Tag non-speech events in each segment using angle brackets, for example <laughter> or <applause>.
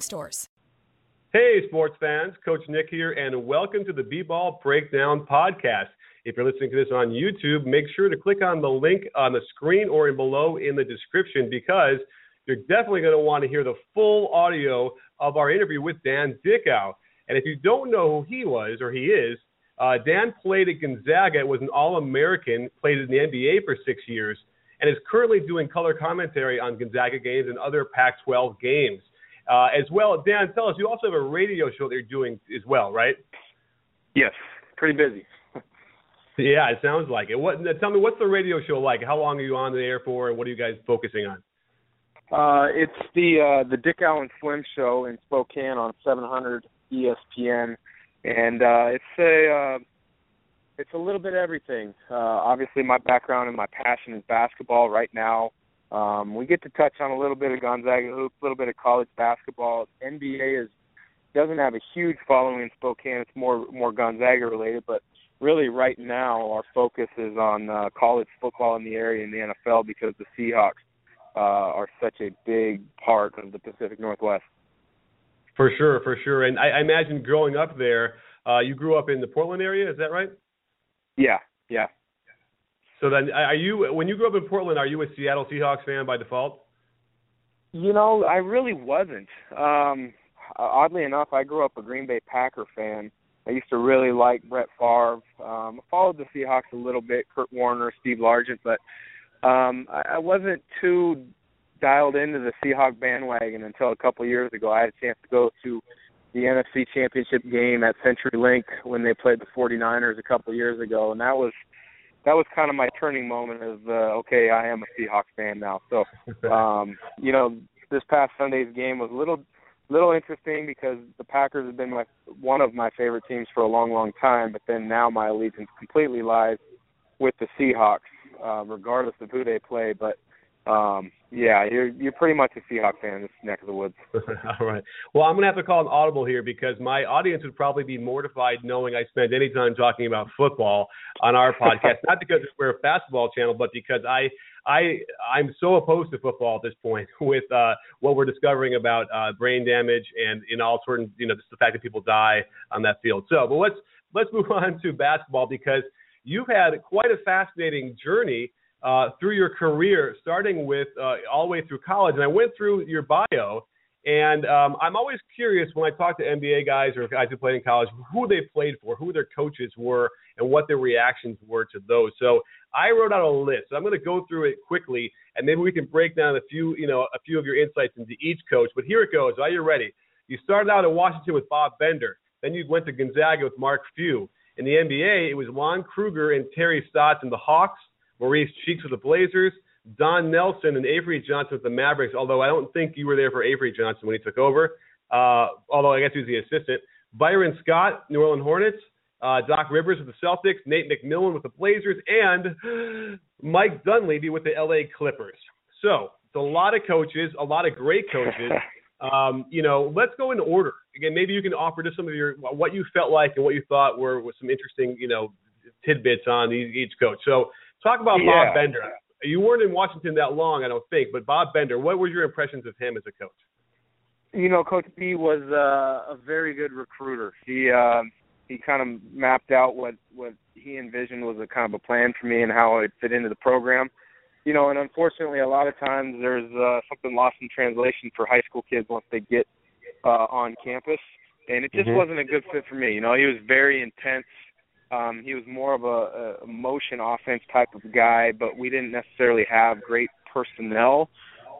stores. Hey, sports fans, Coach Nick here, and welcome to the B Ball Breakdown Podcast. If you're listening to this on YouTube, make sure to click on the link on the screen or in below in the description because you're definitely going to want to hear the full audio of our interview with Dan Dickau. And if you don't know who he was or he is, uh, Dan played at Gonzaga, was an All American, played in the NBA for six years, and is currently doing color commentary on Gonzaga games and other Pac 12 games. Uh, as well, Dan, tell us, you also have a radio show that you're doing as well, right? Yes, pretty busy. <laughs> yeah, it sounds like it. What? Tell me, what's the radio show like? How long are you on the air for, and what are you guys focusing on? Uh, it's the uh, the Dickau and Slim show in Spokane on 700 ESPN, and uh, it's a uh, it's a little bit of everything. Uh, obviously, my background and my passion is basketball. Right now, um, we get to touch on a little bit of Gonzaga a little bit of college basketball. NBA is doesn't have a huge following in Spokane. It's more more Gonzaga related, but really right now our focus is on uh, college football in the area and the NFL because the Seahawks uh, are such a big part of the Pacific Northwest. For sure, for sure. And I, I imagine growing up there, uh, you grew up in the Portland area. Is that right? Yeah, yeah. So then, are you when you grew up in Portland? Are you a Seattle Seahawks fan by default? You know, I really wasn't. Um, oddly enough, I grew up a Green Bay Packer fan. I used to really like Brett Favre. Um, followed the Seahawks a little bit, Curt Warner, Steve Largent, but um, I, I wasn't too dialed into the Seahawk bandwagon until a couple years ago. I had a chance to go to the NFC Championship game at CenturyLink when they played the 49ers a couple years ago, and that was that was kind of my turning moment of uh, okay, I am a Seahawks fan now. So, <laughs> um, you know, this past Sunday's game was a little little interesting because the Packers have been my one of my favorite teams for a long, long time. But then now my allegiance completely lies with the Seahawks, uh, regardless of who they play. But um, yeah, you're you're pretty much a Seahawk fan in this neck of the woods. <laughs> All right. Well, I'm gonna have to call an audible here because my audience would probably be mortified knowing I spend any time talking about football on our <laughs> podcast. Not because we're a basketball channel, but because I I I'm so opposed to football at this point <laughs> with uh, what we're discovering about uh, brain damage and in all sorts of you know just the fact that people die on that field. So, but let's let's move on to basketball because you've had quite a fascinating journey uh, through your career, starting with uh, all the way through college. And I went through your bio, and um, I'm always curious when I talk to NBA guys or guys who played in college, who they played for, who their coaches were, and what their reactions were to those. So I wrote out a list. So I'm going to go through it quickly, and maybe we can break down a few, you know, a few of your insights into each coach. But here it goes. Are you ready? You started out in Washington with Bob Bender. Then you went to Gonzaga with Mark Few. In the NBA, it was Lon Kruger and Terry Stotts and the Hawks. Maurice Cheeks with the Blazers, Don Nelson and Avery Johnson with the Mavericks, although I don't think you were there for Avery Johnson when he took over, uh, although I guess he was the assistant. Byron Scott, New Orleans Hornets, uh, Doc Rivers with the Celtics, Nate McMillan with the Blazers, and <gasps> Mike Dunleavy with the LA Clippers. So it's a lot of coaches, a lot of great coaches. <laughs> Um, you know, let's go in order. Again, maybe you can offer just some of your what you felt like and what you thought were, were some interesting, you know, tidbits on each coach. So Talk about yeah. Bob Bender. You weren't in Washington that long, I don't think, but Bob Bender, what were your impressions of him as a coach? You know, Coach B was uh, a very good recruiter. He uh, he kind of mapped out what what he envisioned was a kind of a plan for me and how it fit into the program. You know, and unfortunately, a lot of times there's uh, something lost in translation for high school kids once they get uh, on campus, and it just Mhm. wasn't a good fit for me. You know, he was very intense. Um, he was more of a, a motion offense type of guy, but we didn't necessarily have great personnel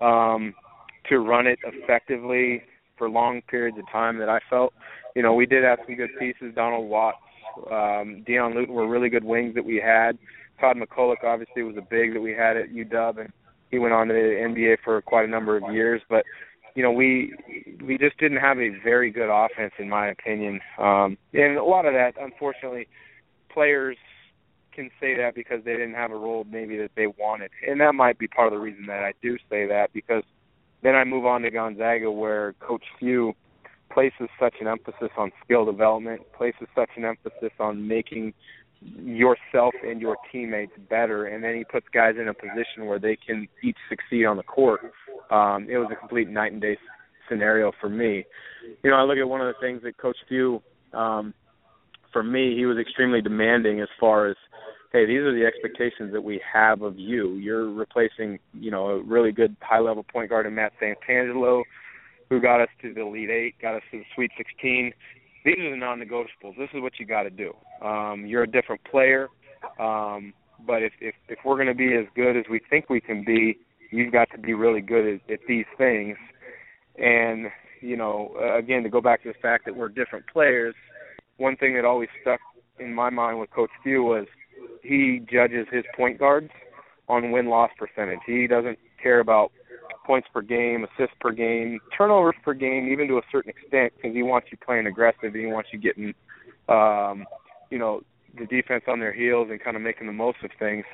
um, to run it effectively for long periods of time. That I felt, you know, we did have some good pieces. Donald Watts, um, Deon Luton were really good wings that we had. Todd McCulloch obviously was a big that we had at UW, and he went on to the NBA for quite a number of years. But you know, we we just didn't have a very good offense, in my opinion. Um, and a lot of that, unfortunately, players can say that because they didn't have a role maybe that they wanted, and that might be part of the reason that I do say that because then I move on to Gonzaga where Coach Few places such an emphasis on skill development, places such an emphasis on making yourself and your teammates better, and then he puts guys in a position where they can each succeed on the court. Um, it was a complete night and day scenario for me. You know, I look at one of the things that Coach Few, um, for me, he was extremely demanding as far as, hey, these are the expectations that we have of you. You're replacing, you know, a really good high level point guard in Matt Santangelo, who got us to the Elite Eight, got us to the Sweet 16 these are the non-negotiables. This is what you got to do. Um, you're a different player, um, but if, if if we're going to be as good as we think we can be, you've got to be really good at, at these things. And you know, again, to go back to the fact that we're different players, one thing that always stuck in my mind with Coach Few was he judges his point guards on win-loss percentage. He doesn't care about points per game, assists per game, turnovers per game, even to a certain extent, because he wants you playing aggressive and he wants you getting, um, you know, the defense on their heels and kind of making the most of things.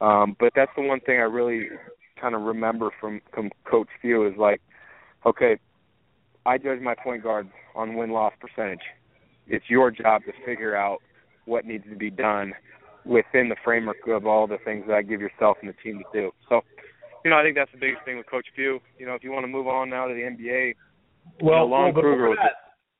Um, but that's the one thing I really kind of remember from, from Coach Few is like, okay, I judge my point guards on win loss percentage. It's your job to figure out what needs to be done within the framework of all the things that I give yourself and the team to do. So you know, I think that's the biggest thing with Coach Few. You know, if you want to move on now to the NBA, well, you know, Lon well, Kruger. That,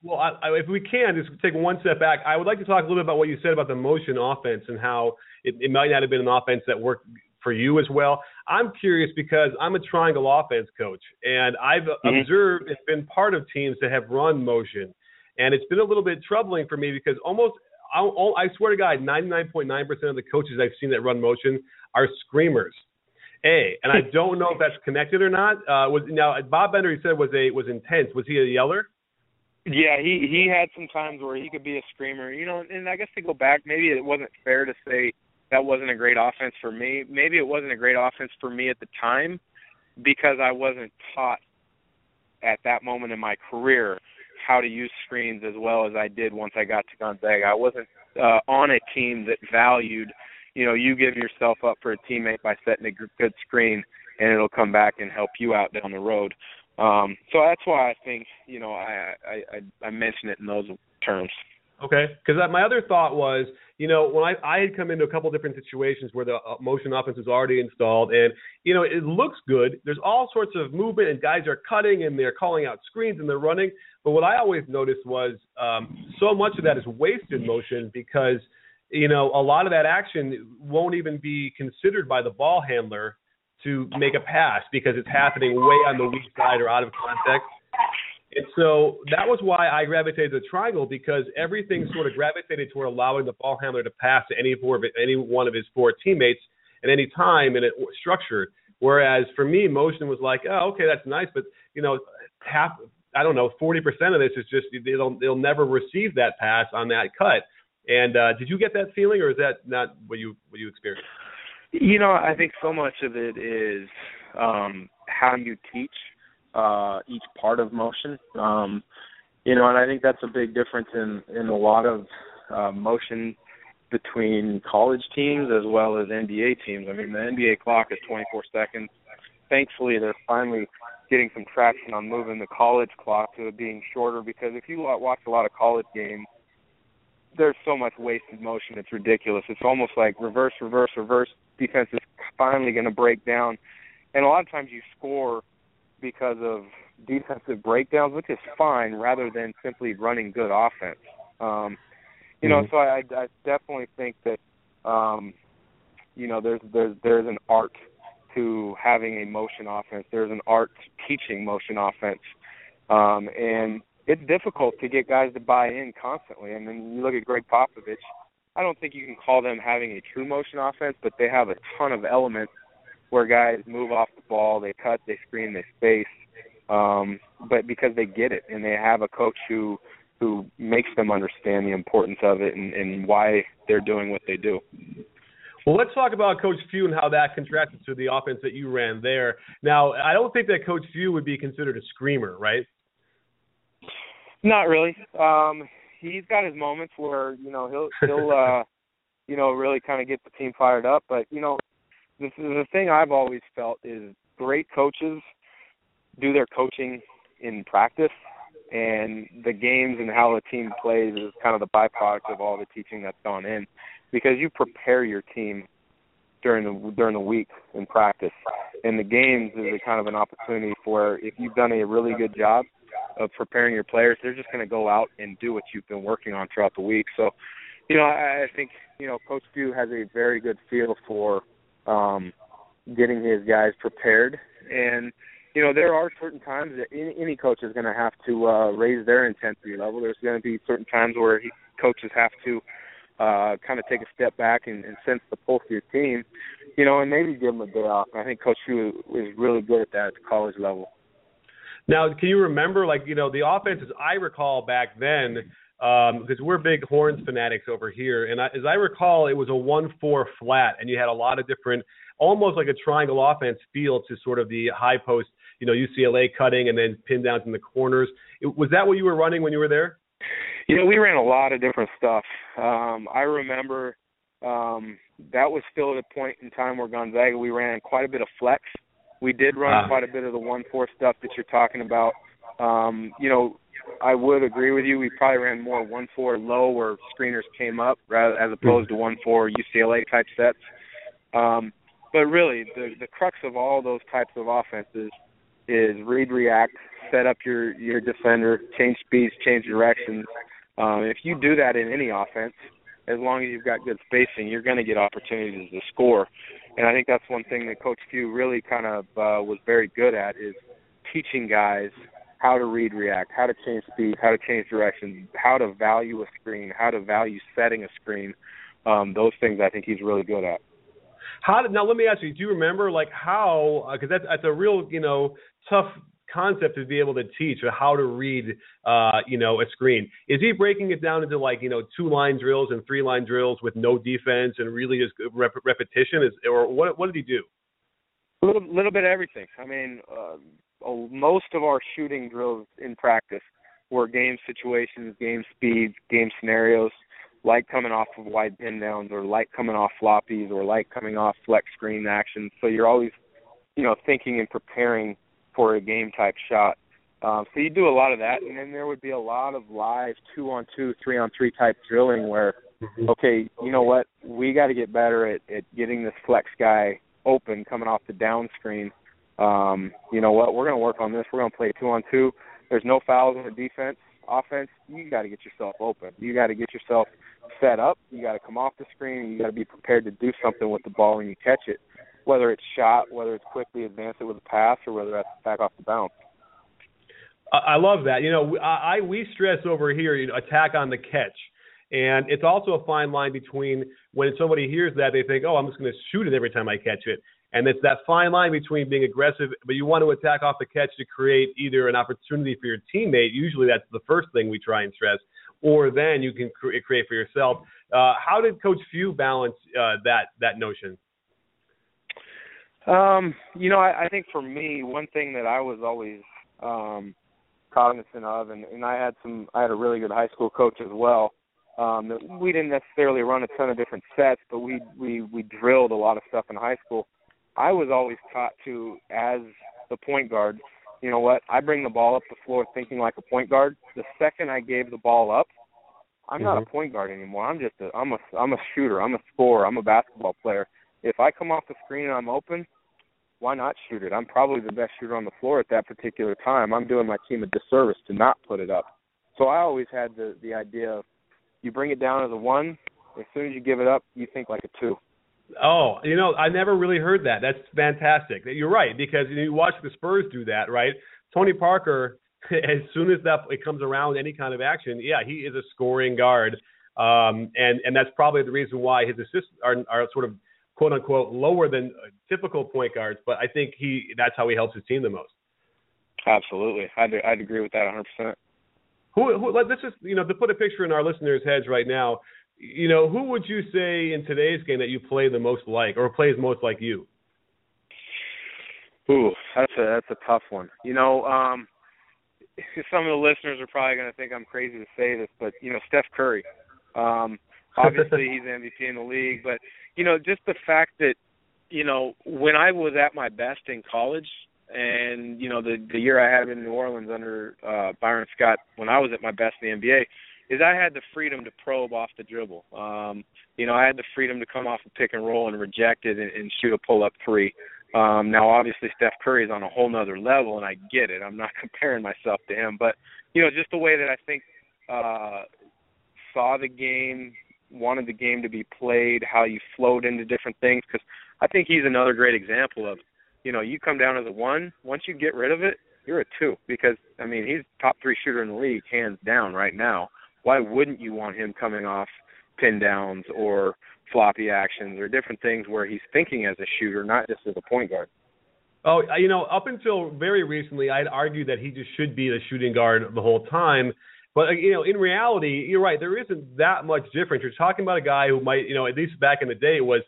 well, I, I, if we can, just take one step back. I would like to talk a little bit about what you said about the motion offense and how it, it might not have been an offense that worked for you as well. I'm curious because I'm a triangle offense coach, and I've mm-hmm. observed and been part of teams that have run motion, and it's been a little bit troubling for me because almost I, I swear to God, 99.9% of the coaches I've seen that run motion are screamers. A, and I <laughs> don't know if that's connected or not. Uh, was now Bob Bender? He said was a was intense. Was he a yeller? Yeah, he he had some times where he could be a screamer. You know, and I guess to go back, maybe it wasn't fair to say that wasn't a great offense for me. Maybe it wasn't a great offense for me at the time because I wasn't taught at that moment in my career how to use screens as well as I did once I got to Gonzaga. I wasn't uh, on a team that valued you know, you give yourself up for a teammate by setting a good screen, and it'll come back and help you out down the road. Um, so that's why I think, you know, I I I, I mention it in those terms. Okay, because my other thought was, you know, when I I had come into a couple different situations where the uh, motion offense is already installed, and you know, it looks good. There's all sorts of movement, and guys are cutting, and they're calling out screens, and they're running. But what I always noticed was um, so much of that is wasted motion because you know, a lot of that action won't even be considered by the ball handler to make a pass because it's happening way on the weak side or out of context. And so that was why I gravitated to the triangle because everything sort of gravitated toward allowing the ball handler to pass to any four of any one of his four teammates at any time and it was structured. Whereas for me, motion was like, oh, okay, that's nice, but you know, half I don't know, forty percent of this is just they'll they'll never receive that pass on that cut. And uh, did you get that feeling, or is that not what you what you experienced? You know, I think so much of it is um, how you teach uh, each part of motion. Um, you know, and I think that's a big difference in in a lot of uh, motion between college teams as well as NBA teams. I mean, the NBA clock is 24 seconds. Thankfully, they're finally getting some traction on moving the college clock to it being shorter because if you watch a lot of college games there's so much wasted motion. It's ridiculous. It's almost like reverse, reverse, reverse. Defense is finally going to break down, and a lot of times you score because of defensive breakdowns, which is fine, rather than simply running good offense. Um, you know, mm-hmm. so I, I definitely think that um, you know there's there's there's an art to having a motion offense. There's an art to teaching motion offense. Um, and it's difficult to get guys to buy in constantly. And then you look at Gregg Popovich. I don't think you can call them having a true motion offense, but they have a ton of elements where guys move off the ball, they cut, they screen, they space, um, but because they get it and they have a coach who who makes them understand the importance of it and, and why they're doing what they do. Well, let's talk about Coach Few and how that contrasted to the offense that you ran there. Now, I don't think that Coach Few would be considered a screamer, right? Not really. Um, he's got his moments where you know he'll he'll <laughs> uh, you know really kind of get the team fired up. But you know, the thing I've always felt is great coaches do their coaching in practice, and the games and how the team plays is kind of the byproduct of all the teaching that's gone in, because you prepare your team during the during the week in practice, and the games is a kind of an opportunity for if you've done a really good job of preparing your players, they're just going to go out and do what you've been working on throughout the week. So, you know, I, I think you know Coach Few has a very good feel for getting his guys prepared, and you know there are certain times that any, any coach is going to have to uh, raise their intensity level. There's going to be certain times where he, coaches have to uh, kind of take a step back and, and sense the pulse of your team, you know, and maybe give them a day off. I think Coach Few is really good at that at the college level. Now, can you remember, like, you know, the offenses I recall back then, because um, we're big horns fanatics over here, and I, as I recall, it was a one-four flat, and you had a lot of different, almost like a triangle offense feel to sort of the high post, you know, UCLA cutting and then pin downs in the corners. It, was that what you were running when you were there? You know, we ran a lot of different stuff. Um, I remember um, that was still at a point in time where Gonzaga we ran quite a bit of flex we did run ah. quite a bit of the one four stuff that you're talking about. Um, you know, I would agree with you. We probably ran more one four low where screeners came up rather as opposed to one four UCLA type sets. Um, but really, the the crux of all those types of offenses is read, react, set up your your defender, change speeds, change directions. Um, if you do that in any offense, as long as you've got good spacing, you're going to get opportunities to score. And I think that's one thing that Coach Few really kind of uh, was very good at is teaching guys how to read react, how to change speed, how to change direction, how to value a screen, how to value setting a screen. Um, those things I think he's really good at. How did, now? Let me ask you. Do you remember like how? Because uh, that's that's a real you know tough concept to be able to teach how to read uh, you know a screen. Is he breaking it down into like you know two line drills and three line drills with no defense and really just rep- repetition? Is or what what did he do? A little little bit of everything. I mean, uh, most of our shooting drills in practice were game situations, game speeds, game scenarios, like coming off of wide pin downs or like coming off floppies or like coming off flex screen action. So you're always, you know, thinking and preparing for a game type shot. Um, so you do a lot of that, and then there would be a lot of live two on two, three on three type drilling where, okay, you know what, we got to get better at, at getting this flex guy open coming off the down screen. Um, you know what, we're going to work on this. We're going to play two on two. There's no fouls on the defense. Offense, you got to get yourself open. You got to get yourself set up. You got to come off the screen. You got to be prepared to do something with the ball when you catch it whether it's shot, whether it's quickly advance it with a pass, or whether that's back off the bounce. I love that. You know, I, I we stress over here, you know, attack on the catch. And it's also a fine line between when somebody hears that they think, "Oh, I'm just going to shoot it every time I catch it," and it's that fine line between being aggressive, but you want to attack off the catch to create either an opportunity for your teammate. Usually, that's the first thing we try and stress, or then you can create for yourself. Uh, how did Coach Few balance uh, that that notion? Um, you know, I, I think for me, one thing that I was always um cognizant of and, and I had some I had a really good high school coach as well. Um that we didn't necessarily run a ton of different sets, but we we we drilled a lot of stuff in high school. I was always taught to as the point guard, you know what, I bring the ball up the floor thinking like a point guard. The second I gave the ball up, I'm mm-hmm. not a mm-hmm. point guard anymore. I'm just a I'm a I'm a shooter, I'm a scorer, I'm a basketball player if I come off the screen and I'm open, why not shoot it? I'm probably the best shooter on the floor at that particular time. I'm doing my team a disservice to not put it up. So I always had the the idea of you bring it down as a one, as soon as you give it up, you think like a two. Oh, you know, I never really heard that. That's fantastic. You're right because you watch the Spurs do that, right? Tony Parker <laughs> as soon as that it comes around any kind of action, yeah, he is a scoring guard. Um, and and that's probably the reason why his assists are are sort of quote unquote lower than typical point guards. But I think he that's how he helps his team the most. Absolutely, I'd I'd agree with that 100. percent Who who let's just you know to put a picture in our listeners' heads right now. You know, who would you say in today's game that you play the most like, or plays most like you? Ooh, that's a that's a tough one. You know, um, <laughs> some of the listeners are probably going to think I'm crazy to say this, but you know, Steph Curry. Um, <laughs> obviously, he's MVP in the league, but you know, just the fact that you know when I was at my best in college, and you know the the year I had in New Orleans under uh, Byron Scott when I was at my best in the NBA, is I had the freedom to probe off the dribble. Um, you know, I had the freedom to come off a pick and roll and reject it and, and shoot a pull up three. Um, now, obviously, Steph Curry is on a whole nother level, and I get it. I'm not <laughs> comparing myself to him, but you know, just the way that I think uh, saw the game, wanted the game to be played, how you flowed into different things. Because I think he's another great example of, you know, you come down as a one. Once you get rid of it, you're a two. Because I mean, he's top three shooter in the league, hands down, right now. Why wouldn't you want him coming off pin downs or floppy actions or different things where he's thinking as a shooter, not just as a point guard. Oh, you know, up until very recently, I'd argue that he just should be the shooting guard the whole time. But uh, you know, in reality, you're right. There isn't that much difference. You're talking about a guy who might, you know, at least back in the day, was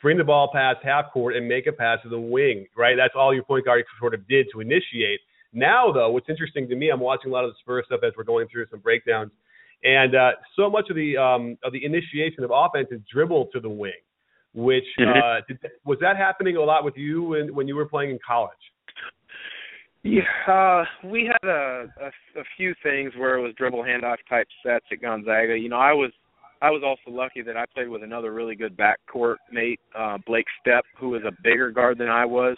bring the ball past half court and make a pass to the wing. Right. That's all your point guard sort of did to initiate. Now, though, what's interesting to me, I'm watching a lot of the Spurs stuff as we're going through some breakdowns. And uh, so much of the um, of the initiation of offense is dribble to the wing, which mm-hmm. uh, did, was that happening a lot with you when when you were playing in college? Yeah, uh, we had a, a a few things where it was dribble handoff type sets at Gonzaga. You know, I was I was also lucky that I played with another really good backcourt mate, uh, Blake Stepp, who was a bigger guard than I was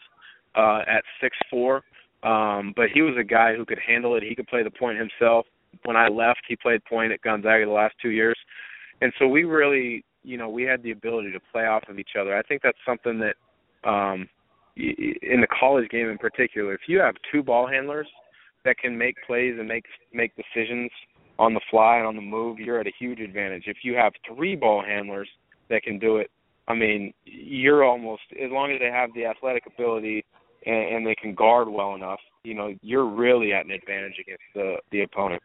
uh, at six four. Um, but he was a guy who could handle it. He could play the point himself when I left, he played point at Gonzaga the last two years, and so we really, you know, we had the ability to play off of each other. I think that's something that, um, in the college game in particular, if you have two ball handlers that can make plays and make make decisions on the fly and on the move, you're at a huge advantage. If you have three ball handlers that can do it, I mean, you're almost as long as they have the athletic ability and, and they can guard well enough, you know, you're really at an advantage against the the opponent.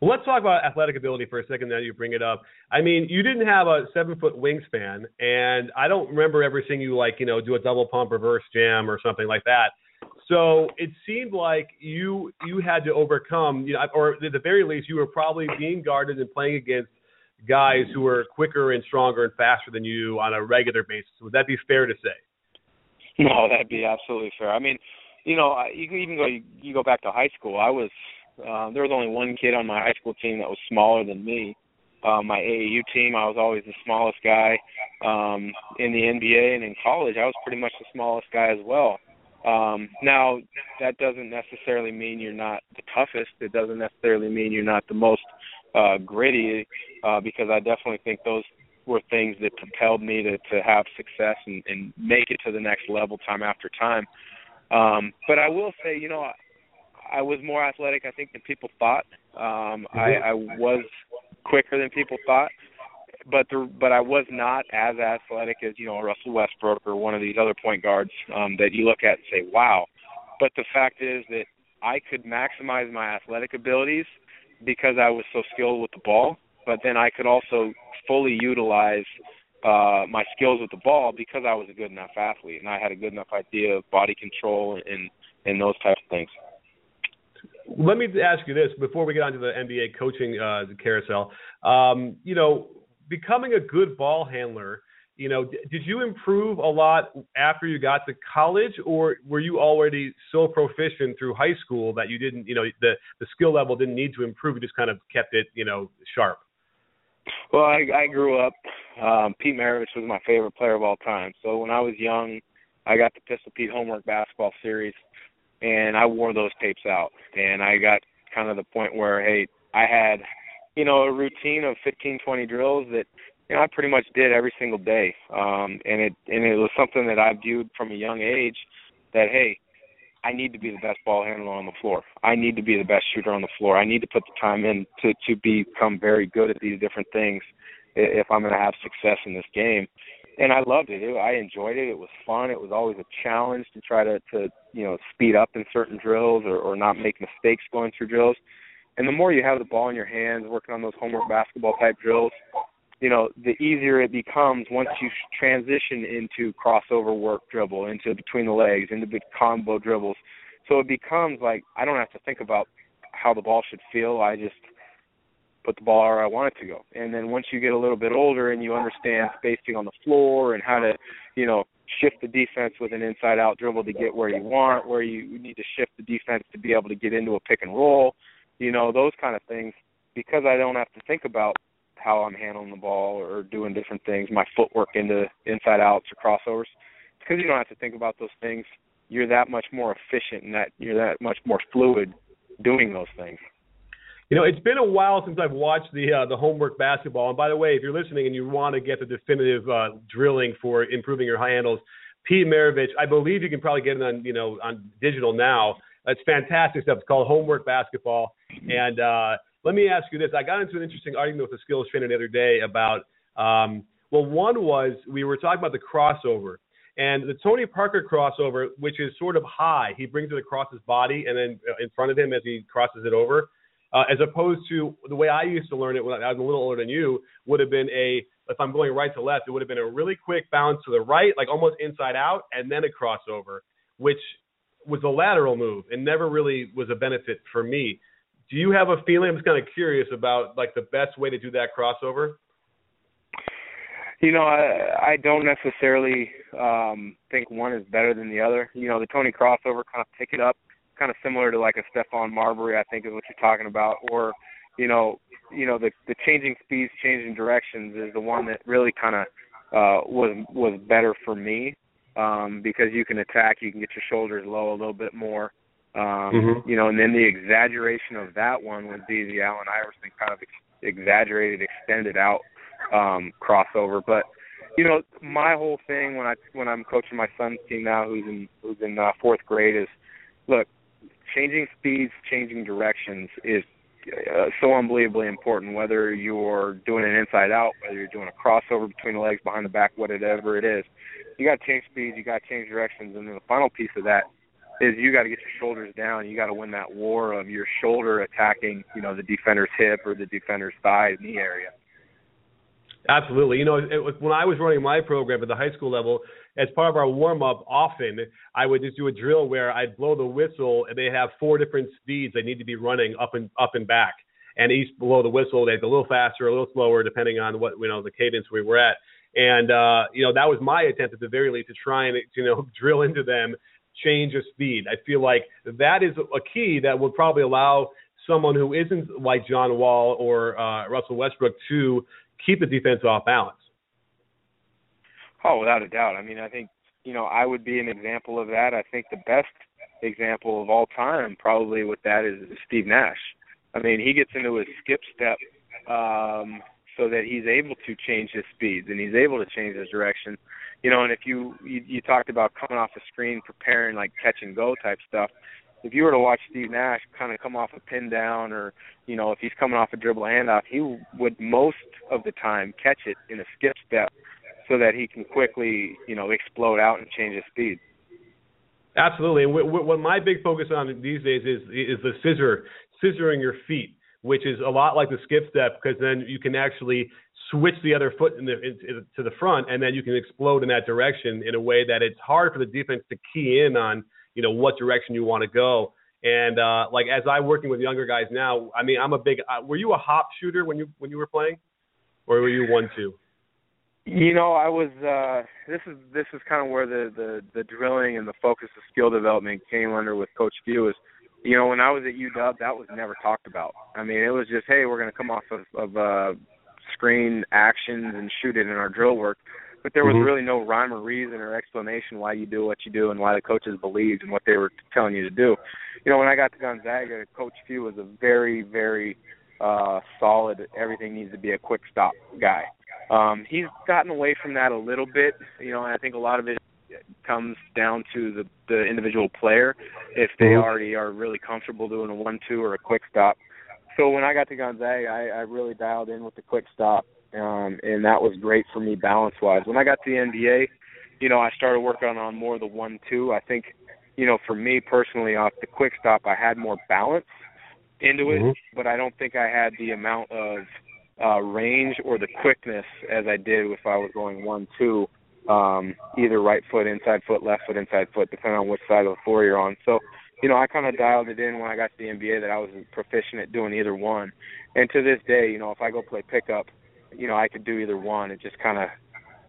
Well, let's talk about athletic ability for a second. Now you bring it up. I mean, you didn't have a seven foot wingspan, and I don't remember ever seeing you like you know do a double pump reverse jam or something like that. So it seemed like you you had to overcome, you know, or at the very least, you were probably being guarded and playing against guys who were quicker and stronger and faster than you on a regular basis. Would that be fair to say? No, that'd be absolutely fair. I mean, you know, you can even go you go back to high school. I was uh, there was only one kid on my high school team that was smaller than me. Uh, my AAU team, I was always the smallest guy. Um, in the NBA and in college, I was pretty much the smallest guy as well. Um, now, that doesn't necessarily mean you're not the toughest. It doesn't necessarily mean you're not the most uh, gritty, uh, because I definitely think those were things that propelled me to, to have success and, and make it to the next level time after time. Um, but I will say, you know, I was more athletic, I think, than people thought. Um, I, mm-hmm. I was quicker than people thought, but the, but I was not as athletic as you know Russell Westbrook or one of these other point guards um, that you look at and say, "Wow." But the fact is that I could maximize my athletic abilities because I was so skilled with the ball, but then I could also fully utilize uh my skills with the ball because I was a good enough athlete and I had a good enough idea of body control and and those types of things. Let me ask you this before we get onto the NBA coaching uh, carousel. Um, you know, becoming a good ball handler, you know, d- did you improve a lot after you got to college, or were you already so proficient through high school that you didn't, you know, the the skill level didn't need to improve? You just kind of kept it, you know, sharp. Well, I, I grew up. Um, Pete Maravich was my favorite player of all time. So when I was young, I got the Pistol Pete homework basketball series and I wore those tapes out. And I got kind of the point where, hey, I had, you know, a routine of 15, 20 drills that, you know, I pretty much did every single day. Um, and it and it was something that I viewed from a young age that, hey, I need to be the best ball handler on the floor. I need to be the best shooter on the floor. I need to put the time in to to become very good at these different things if I'm going to have success in this game. And I loved it. it. I enjoyed it. It was fun. It was always a challenge to try to to you know speed up in certain drills or or not make mistakes going through drills. And the more you have the ball in your hands, working on those homework basketball type drills, you know, the easier it becomes once you transition into crossover work dribble, into between the legs, into big combo dribbles. So it becomes like I don't have to think about how the ball should feel. I just put the ball where I want it to go. And then once you get a little bit older and you understand spacing on the floor and how to, you know, shift the defense with an inside out dribble to get where you want, where you need to shift the defense to be able to get into a pick and roll, you know, those kind of things. Because I don't have to think about how I'm handling the ball or doing different things, my footwork into inside outs or crossovers. Because you don't have to think about those things, you're that much more efficient and that you're that much more fluid doing those things. You know, it's been a while since I've watched the uh, the homework basketball. And by the way, if you're listening and you want to get the definitive uh, drilling for improving your high handles, Pete Maravich, I believe you can probably get it on you know on digital now. It's fantastic stuff. It's called Homework Basketball. And uh, let me ask you this: I got into an interesting argument with a skills trainer the other day about. Um, well, one was we were talking about the crossover. And the Tony Parker crossover, which is sort of high, he brings it across his body and then uh, in front of him as he crosses it over uh, as opposed to the way I used to learn it when I was a little older than you, would have been a if I'm going right to left, it would have been a really quick bounce to the right, like almost inside out, and then a crossover, which was a lateral move and never really was a benefit for me. Do you have a feeling? I'm just kind of curious about like the best way to do that crossover. You know, I I don't necessarily um think one is better than the other. You know, the Tony crossover kind of pick it up kind of similar to like a Stephon Marbury, I think is what you're talking about, or you know, you know the the changing speeds, changing directions is the one that really kind of uh, was was better for me um, because you can attack, you can get your shoulders low a little bit more, um, mm-hmm. you know, and then the exaggeration of that one would be the Allen Iverson kind of ex- exaggerated, extended out um, crossover, but you know my whole thing when i when i'm coaching my son's team now who's in who's in uh, fourth grade is look changing speeds, changing directions is uh, so unbelievably important. Whether you're doing an inside out, whether you're doing a crossover between the legs, behind the back, whatever it is, you got to change speeds, you got to change directions, and then the final piece of that is you got to get your shoulders down. You got to win that war of your shoulder attacking, you know, the defender's hip or the defender's thigh knee area. Absolutely. You know, it, when I was running my program at the high school level, as part of our warm up, often I would just do a drill where I'd blow the whistle, and they have four different speeds they need to be running up and up and back. And each below the whistle, they'd a little faster, a little slower, depending on what you know the cadence we were at. And uh, you know that was my attempt at the very least to try and you know <laughs> drill into them change of speed. I feel like that is a key that would probably allow someone who isn't like John Wall or uh, Russell Westbrook to keep the defense off balance. Oh, without a doubt. I mean, I think you know I would be an example of that. I think the best example of all time probably with that is Steve Nash. I mean, he gets into his skip step um, so that he's able to change his speeds and he's able to change his direction. You know, and if you you, you talked about coming off the screen, preparing like catch and go type stuff. If you were to watch Steve Nash kind of come off a pin down, or you know, if he's coming off a dribble handoff, he would most of the time catch it in a skip step so that he can quickly, you know, explode out and change his speed. Absolutely. And what my big focus on these days is is the scissor, scissoring your feet, which is a lot like the skip step because then you can actually switch the other foot in the, in, to the front, and then you can explode in that direction in a way that it's hard for the defense to key in on, you know, what direction you want to go. And uh, like as I'm working with younger guys now, I mean, I'm a big. Uh, were you a hop shooter when you when you were playing, or were you one two? You know, I was. uh This is this is kind of where the the the drilling and the focus of skill development came under with Coach Few. Is you know when I was at UW, that was never talked about. I mean, it was just hey, we're going to come off of, of uh screen actions and shoot it in our drill work. But there was mm-hmm. really no rhyme or reason or explanation why you do what you do and why the coaches believed in what they were telling you to do. You know, when I got to Gonzaga, Coach Few was a very, very uh solid everything needs to be a quick stop guy um, he's gotten away from that a little bit, you know, and I think a lot of it comes down to the the individual player if they mm-hmm. already are really comfortable doing a one two or a quick stop. So when I got to Gonzaga, I, I really dialed in with the quick stop, um, and that was great for me balance wise. When I got to the NBA, you know, I started working on more of the one two. I think, you know, for me personally, off the quick stop, I had more balance into it, mm-hmm. but I don't think I had the amount of uh, range or the quickness as I did if I was going one two, um, either right foot, inside foot, left foot, inside foot, depending on which side of the floor you're on. So, you know, I kind of dialed it in when I got to the NBA that I was proficient at doing either one. And to this day, you know, if I go play pickup, you know, I could do either one. It just kind of,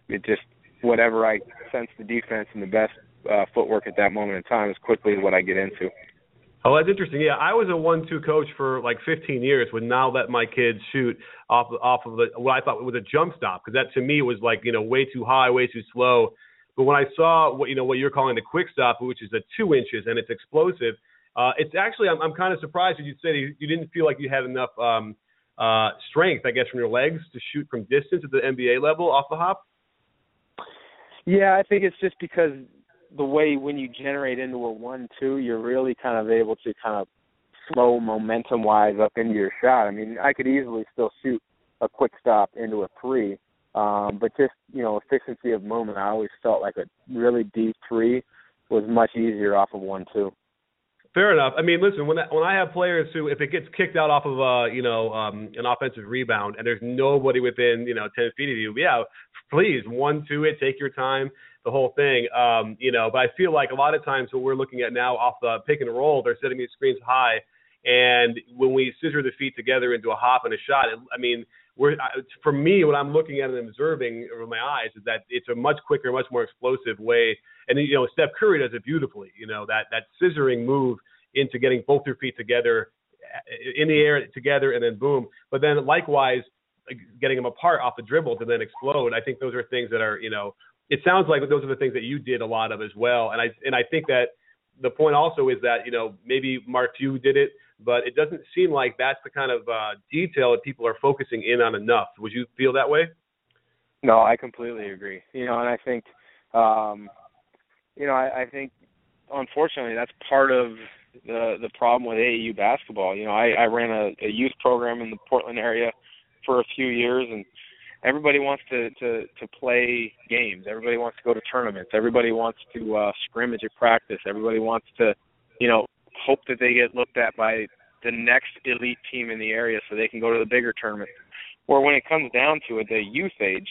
it just whatever I sense the defense and the best uh, footwork at that moment in time is quickly what I get into. Oh, that's interesting. Yeah, I was a one-two coach for like 15 years. Would now let my kids shoot off off of the what I thought was a jump stop because that to me was like you know way too high, way too slow. But when I saw what you know what you're calling the quick stop, which is a two inches and it's explosive, uh, it's actually I'm, I'm kind of surprised that you said you, you didn't feel like you had enough um, uh, strength, I guess, from your legs to shoot from distance at the NBA level off the hop. Yeah, I think it's just because the way when you generate into a one two, you're really kind of able to kind of slow momentum wise up into your shot. I mean, I could easily still shoot a quick stop into a three, um, but just you know efficiency of movement. I always felt like a really deep three was much easier off of one two. Fair enough. I mean, listen, when I, when I have players who, if it gets kicked out off of a, you know, um, an offensive rebound, and there's nobody within, you know, ten feet of you, yeah, please one two it, take your time the whole thing. Um, you know, but I feel like a lot of times what we're looking at now off the pick and roll, they're setting these screens high, and when we scissor the feet together into a hop and a shot, it, I mean, we're for me, what I'm looking at and observing with my eyes is that it's a much quicker, much more explosive way. And you know, Steph Curry does it beautifully. You know, that that scissoring move into getting both your feet together in the air together and then boom. But then likewise, getting them apart off the dribble to then explode. I think those are things that are, you know, it sounds like those are the things that you did a lot of as well. And I and I think that the point also is that you know maybe Mark Few did it, but it doesn't seem like that's the kind of uh, detail that people are focusing in on enough. Would you feel that way? No, I completely agree. You know, and I think, um, you know, I, I think unfortunately that's part of the the problem with AAU basketball. You know, I, I ran a, a youth program in the Portland area for a few years, and everybody wants to to to play games. Everybody wants to go to tournaments. Everybody wants to uh, scrimmage at practice. Everybody wants to, you know, hope that they get looked at by the next elite team in the area so they can go to the bigger tournament. Or when it comes down to it, the youth age,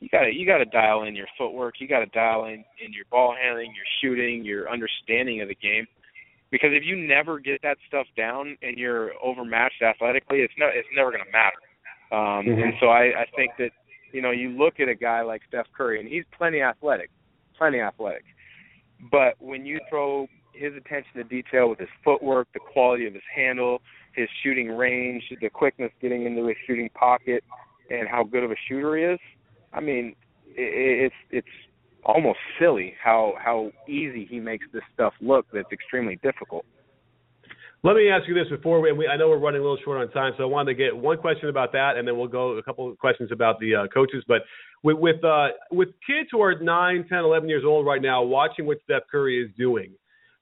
you got to you got to dial in your footwork. You got to dial in in your ball handling, your shooting, your understanding of the game. Because if you never get that stuff down and you're overmatched athletically, it's no it's never going to matter. Um, mm-hmm. And so I, I think that you know you look at a guy like Steph Curry, and he's plenty athletic, plenty athletic. But when you throw his attention to detail with his footwork, the quality of his handle, his shooting range, the quickness getting into his shooting pocket, and how good of a shooter he is, I mean, it's it's almost silly how how easy he makes this stuff look. That's extremely difficult. Let me ask you this before we, we, I know we're running a little short on time, so I wanted to get one question about that, and then we'll go a couple of questions about the uh, coaches. But with with, uh, with kids who are 9, 10, 11 years old right now, watching what Steph Curry is doing,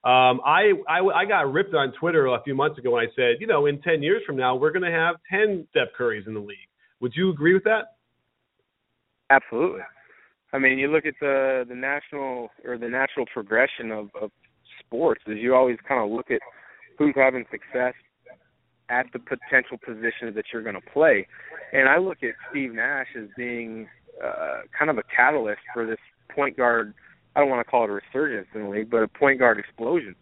um, I, I I got ripped on Twitter a few months ago when I said, you know, in 10 years from now, we're going to have 10 Steph Currys in the league. Would you agree with that? Absolutely. I mean, you look at the the national or the natural progression of, of sports, is you always kind of look at who's having success at the potential positions that you're going to play. And I look at Steve Nash as being uh, kind of a catalyst for this point guard. I don't want to call it a resurgence in the league, but a point guard explosion.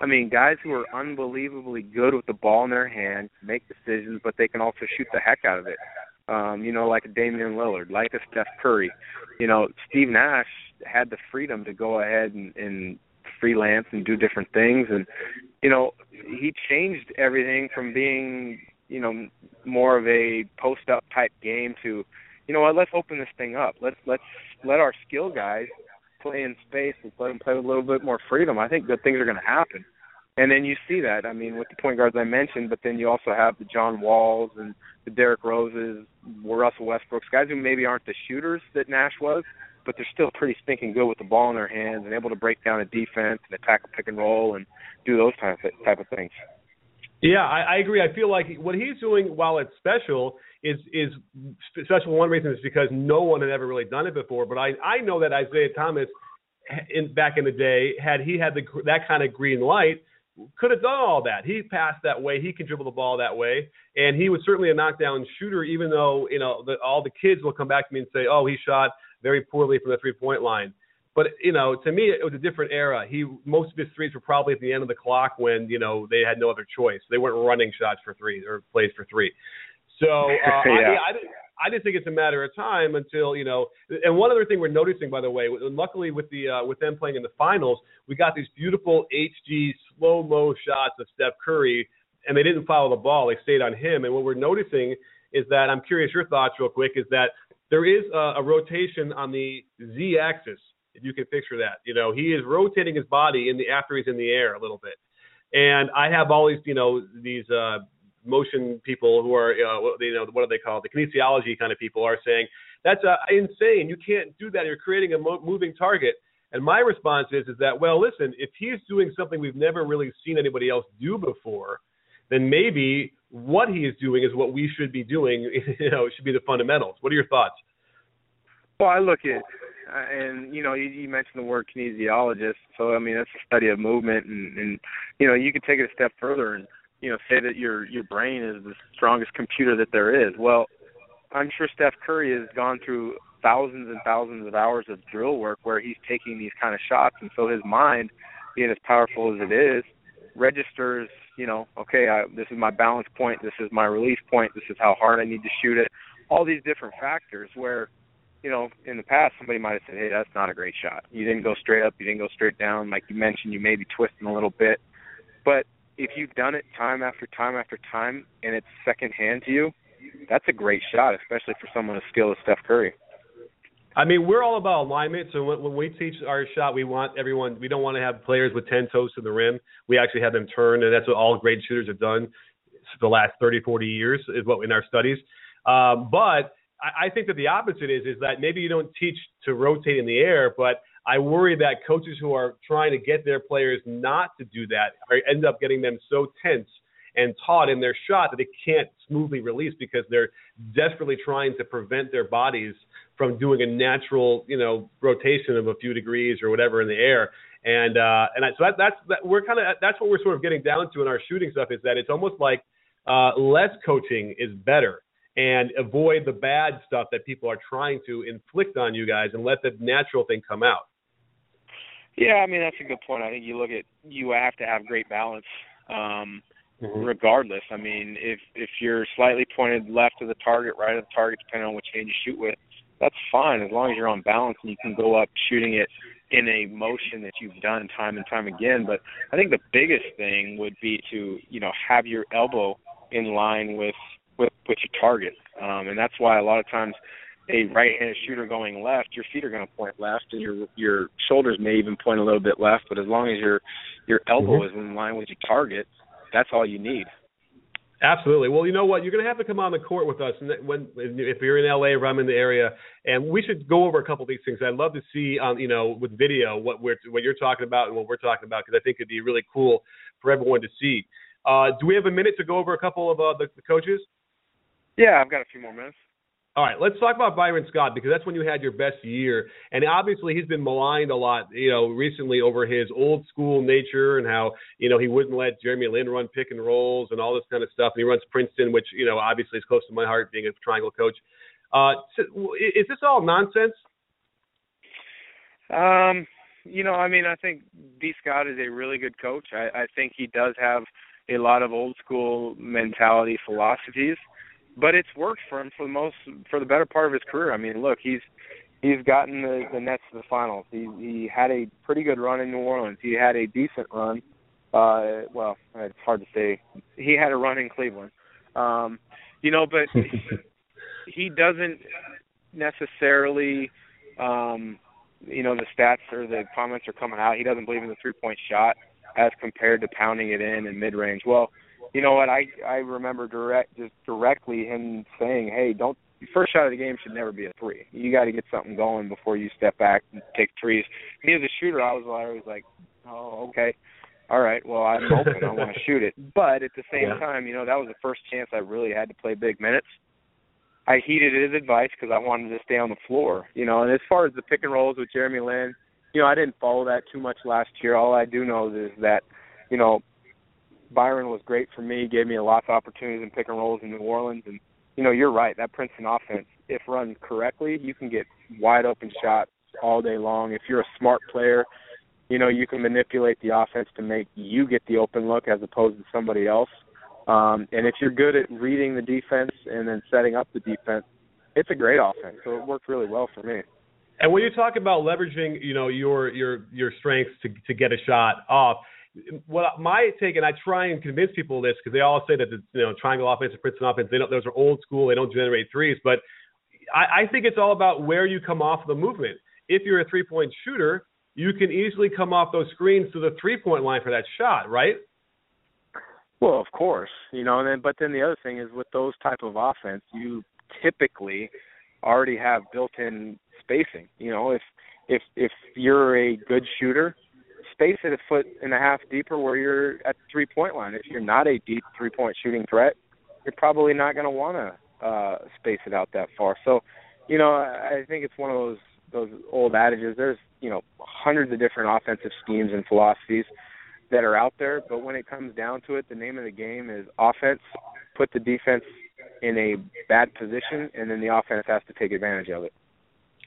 I mean, guys who are unbelievably good with the ball in their hand, make decisions, but they can also shoot the heck out of it. Um, you know, like a Damian Lillard, like a Steph Curry. You know, Steve Nash had the freedom to go ahead and, and freelance and do different things and you know he changed everything from being you know more of a post up type game to you know what let's open this thing up let's let's let our skill guys play in space and let them play with a little bit more freedom i think good things are going to happen and then you see that i mean with the point guards i mentioned but then you also have the john walls and the derrick roses russell westbrooks guys who maybe aren't the shooters that nash was but they're still pretty stinking good with the ball in their hands and able to break down a defense and attack a pick and roll and do those type of type of things. Yeah, I, I agree. I feel like what he's doing, while it's special, is is special. One reason is because no one had ever really done it before. But I I know that Isaiah Thomas, in back in the day, had he had the that kind of green light, could have done all that. He passed that way. He can dribble the ball that way, and he was certainly a knockdown shooter. Even though you know the, all the kids will come back to me and say, "Oh, he shot very poorly from the three point line." But you know, to me, it was a different era. He most of his threes were probably at the end of the clock when you know they had no other choice. They weren't running shots for three or plays for three. So <laughs> uh, yeah. I, I, I just think it's a matter of time until you know. And one other thing we're noticing, by the way, luckily with the uh, with them playing in the finals, we got these beautiful HG slow mo shots of Steph Curry, and they didn't follow the ball; they stayed on him. And what we're noticing is that I'm curious your thoughts, real quick, is that there is a, a rotation on the Z axis. If you can picture that, you know, he is rotating his body in the after he's in the air a little bit. And I have all these, you know, these uh, motion people who are, you know, what do they call it? The kinesiology kind of people are saying that's uh, insane. You can't do that. You're creating a mo- moving target. And my response is, is that well, listen, if he's doing something we've never really seen anybody else do before, then maybe what he is doing is what we should be doing. <laughs> You know, it should be the fundamentals. What are your thoughts? Well, I look at, Uh, and you know, you, you mentioned the word kinesiologist. So I mean, that's a study of movement, and, and you know, you could take it a step further and you know say that your your brain is the strongest computer that there is. Well, I'm sure Steph Curry has gone through thousands and thousands of hours of drill work where he's taking these kind of shots, and so his mind, being as powerful as it is, registers. You know, okay, I, this is my balance point, this is my release point, this is how hard I need to shoot it. All these different factors where you know, in the past, somebody might have said, "Hey, that's not a great shot. You didn't go straight up. You didn't go straight down. Like you mentioned, you may be twisting a little bit." But if you've done it time after time after time and it's secondhand to you, that's a great shot, especially for someone as skilled as Steph Curry. I mean, we're all about alignment. So when, we teach our shot, we want everyone. We don't want to have players with ten toes to the rim. We actually have them turn, and that's what all great shooters have done for the last 30, 40 years, is what in our studies. Um, but I, I think that the opposite is is that maybe you don't teach to rotate in the air, but I worry that coaches who are trying to get their players not to do that are, end up getting them so tense and taut in their shot that they can't smoothly release because they're desperately trying to prevent their bodies from doing a natural, you know, rotation of a few degrees or whatever in the air. And uh, and I, so that, that's that we're kind of that's what we're sort of getting down to in our shooting stuff is that it's almost like uh, less coaching is better and avoid the bad stuff that people are trying to inflict on you guys and let the natural thing come out. Yeah, I mean that's a good point. I think you look at you have to have great balance, um, mm-hmm. regardless. I mean, if if you're slightly pointed left of the target, right of the target, depending on which hand you shoot with, that's fine as long as you're on balance and you can go up shooting it in a motion that you've done time and time again. But I think the biggest thing would be to you know have your elbow in line with with with your target, um, and that's why a lot of times a right-handed shooter going left, your feet are going to point left, and your your shoulders may even point a little bit left. But as long as your your elbow mm-hmm. is in line with your target, that's all you need. Absolutely. Well, you know what? You're going to have to come on the court with us when if you're in LA or I'm in the area, and we should go over a couple of these things. I'd love to see, um, you know, with video what we're what you're talking about and what we're talking about because I think it'd be really cool for everyone to see. Uh, do we have a minute to go over a couple of uh, the, the coaches? Yeah, I've got a few more minutes. All right, let's talk about Byron Scott because that's when you had your best year, and obviously he's been maligned a lot, you know, recently over his old school nature and how you know he wouldn't let Jeremy Lin run pick and rolls and all this kind of stuff. And he runs Princeton, which you know obviously is close to my heart, being a triangle coach. Uh, is this all nonsense? Um, you know, I mean, I think B. Scott is a really good coach. I, I think he does have a lot of old school mentality philosophies but it's worked for him for the most for the better part of his career. I mean, look, he's he's gotten the, the Nets to the finals. He he had a pretty good run in New Orleans. He had a decent run. Uh, well, it's hard to say. He had a run in Cleveland. Um, you know, but <laughs> he doesn't necessarily um you know the stats or the comments are coming out he doesn't believe in the three point shot as compared to pounding it in and mid range well you know what I I remember direct just directly him saying, "Hey, don't first shot of the game should never be a three. You got to get something going before you step back and take threes. Me as a shooter, I was always like, oh, okay, all right, well I'm open, I want to <laughs> shoot it. But at the same yeah. time, you know, that was the first chance I really had to play big minutes. I heeded his advice because I wanted to stay on the floor, you know. And as far as the pick and rolls with Jeremy Lin, you know, I didn't follow that too much last year. All I do know is that, you know, Byron was great for me, gave me a lot of opportunities in pick and rolls in New Orleans, and you know, you're right. That Princeton offense, if run correctly, you can get wide open shots all day long. If you're a smart player, you know, you can manipulate the offense to make you get the open look as opposed to somebody else. Um, and if you're good at reading the defense and then setting up the defense, it's a great offense. So it worked really well for me. And when you talk about leveraging, you know, your your your strengths to to get a shot off, what my take, and I try and convince people of this because they all say that the you know triangle offense and Princeton offense, they don't those are old school, they don't generate threes. But I, I think it's all about where you come off the movement. If you're a three point shooter, you can easily come off those screens to the three point line for that shot, right? Well, of course, you know, and then but then the other thing is with those type of offense, you typically already have built-in spacing. You know, if if if you're a good shooter, space it a foot and a half deeper where you're at the three point line. If you're not a deep three point shooting threat, you're probably not going to want to uh, space it out that far. So, you know, I think it's one of those those old adages. There's you know hundreds of different offensive schemes and philosophies that are out there, but when it comes down to it, the name of the game is offense. Put the defense in a bad position, and then the offense has to take advantage of it.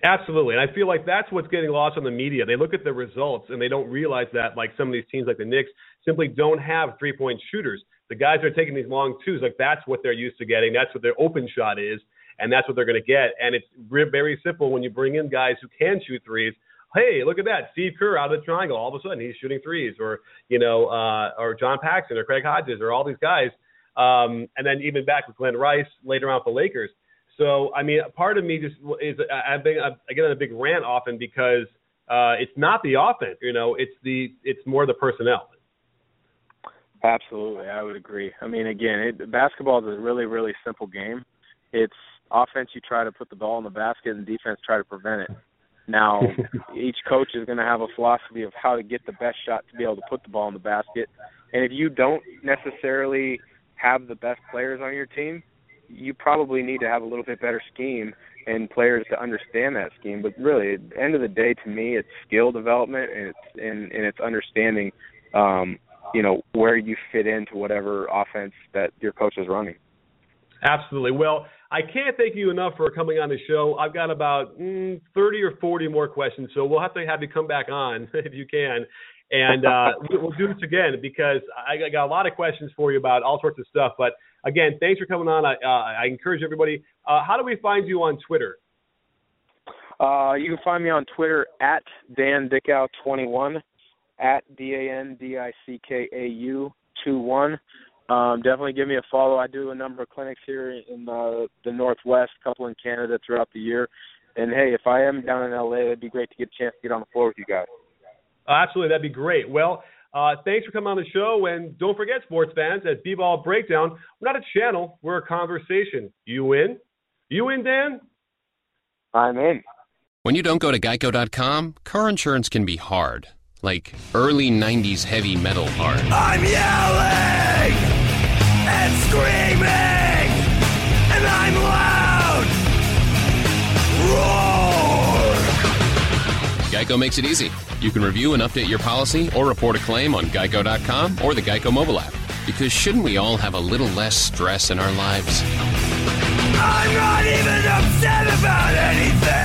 Absolutely. And I feel like that's what's getting lost on the media. They look at the results and they don't realize that, like some of these teams like the Knicks simply don't have three point shooters. The guys are taking these long twos, like that's what they're used to getting. That's what their open shot is, and that's what they're going to get. And it's very simple when you bring in guys who can shoot threes. Hey, look at that. Steve Kerr out of the triangle. All of a sudden he's shooting threes, or, you know, uh, or John Paxson or Craig Hodges or all these guys. Um, and then even back with Glen Rice later on for the Lakers so I mean, part of me just is I've been I get on a big rant often because uh, it's not the offense, you know, it's the it's more the personnel. Absolutely, I would agree. I mean, again, it, basketball is a really really simple game. It's offense you try to put the ball in the basket, and defense try to prevent it. Now, <laughs> each coach is going to have a philosophy of how to get the best shot to be able to put the ball in the basket. And if you don't necessarily have the best players on your team, you probably need to have a little bit better scheme and players to understand that scheme. But really, at the end of the day, to me, it's skill development and it's and, and it's understanding, um, you know, where you fit into whatever offense that your coach is running. Absolutely. Well, I can't thank you enough for coming on the show. I've got about mm, 30 or 40 more questions, so we'll have to have you come back on <laughs> if you can. And uh, <laughs> we'll do this again because I got a lot of questions for you about all sorts of stuff. But Again, thanks for coming on. I, uh, I encourage everybody. Uh, how do we find you on Twitter? Uh, you can find me on Twitter at Dan Dickau21, at D A N D I C K A U 2 1. Um, definitely give me a follow. I do a number of clinics here in uh, the Northwest, a couple in Canada throughout the year. And hey, if I am down in LA, it'd be great to get a chance to get on the floor with you guys. Absolutely, that'd be great. Well, uh, thanks for coming on the show. And don't forget, sports fans, at B Ball Breakdown, we're not a channel, we're a conversation. You in? You in, Dan? I'm in. When you don't go to geico.com, car insurance can be hard. Like early 90s heavy metal hard. I'm yelling and screaming, Geico makes it easy. You can review and update your policy or report a claim on geico.com or the Geico mobile app. Because shouldn't we all have a little less stress in our lives? I'm not even upset about anything!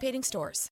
participating stores.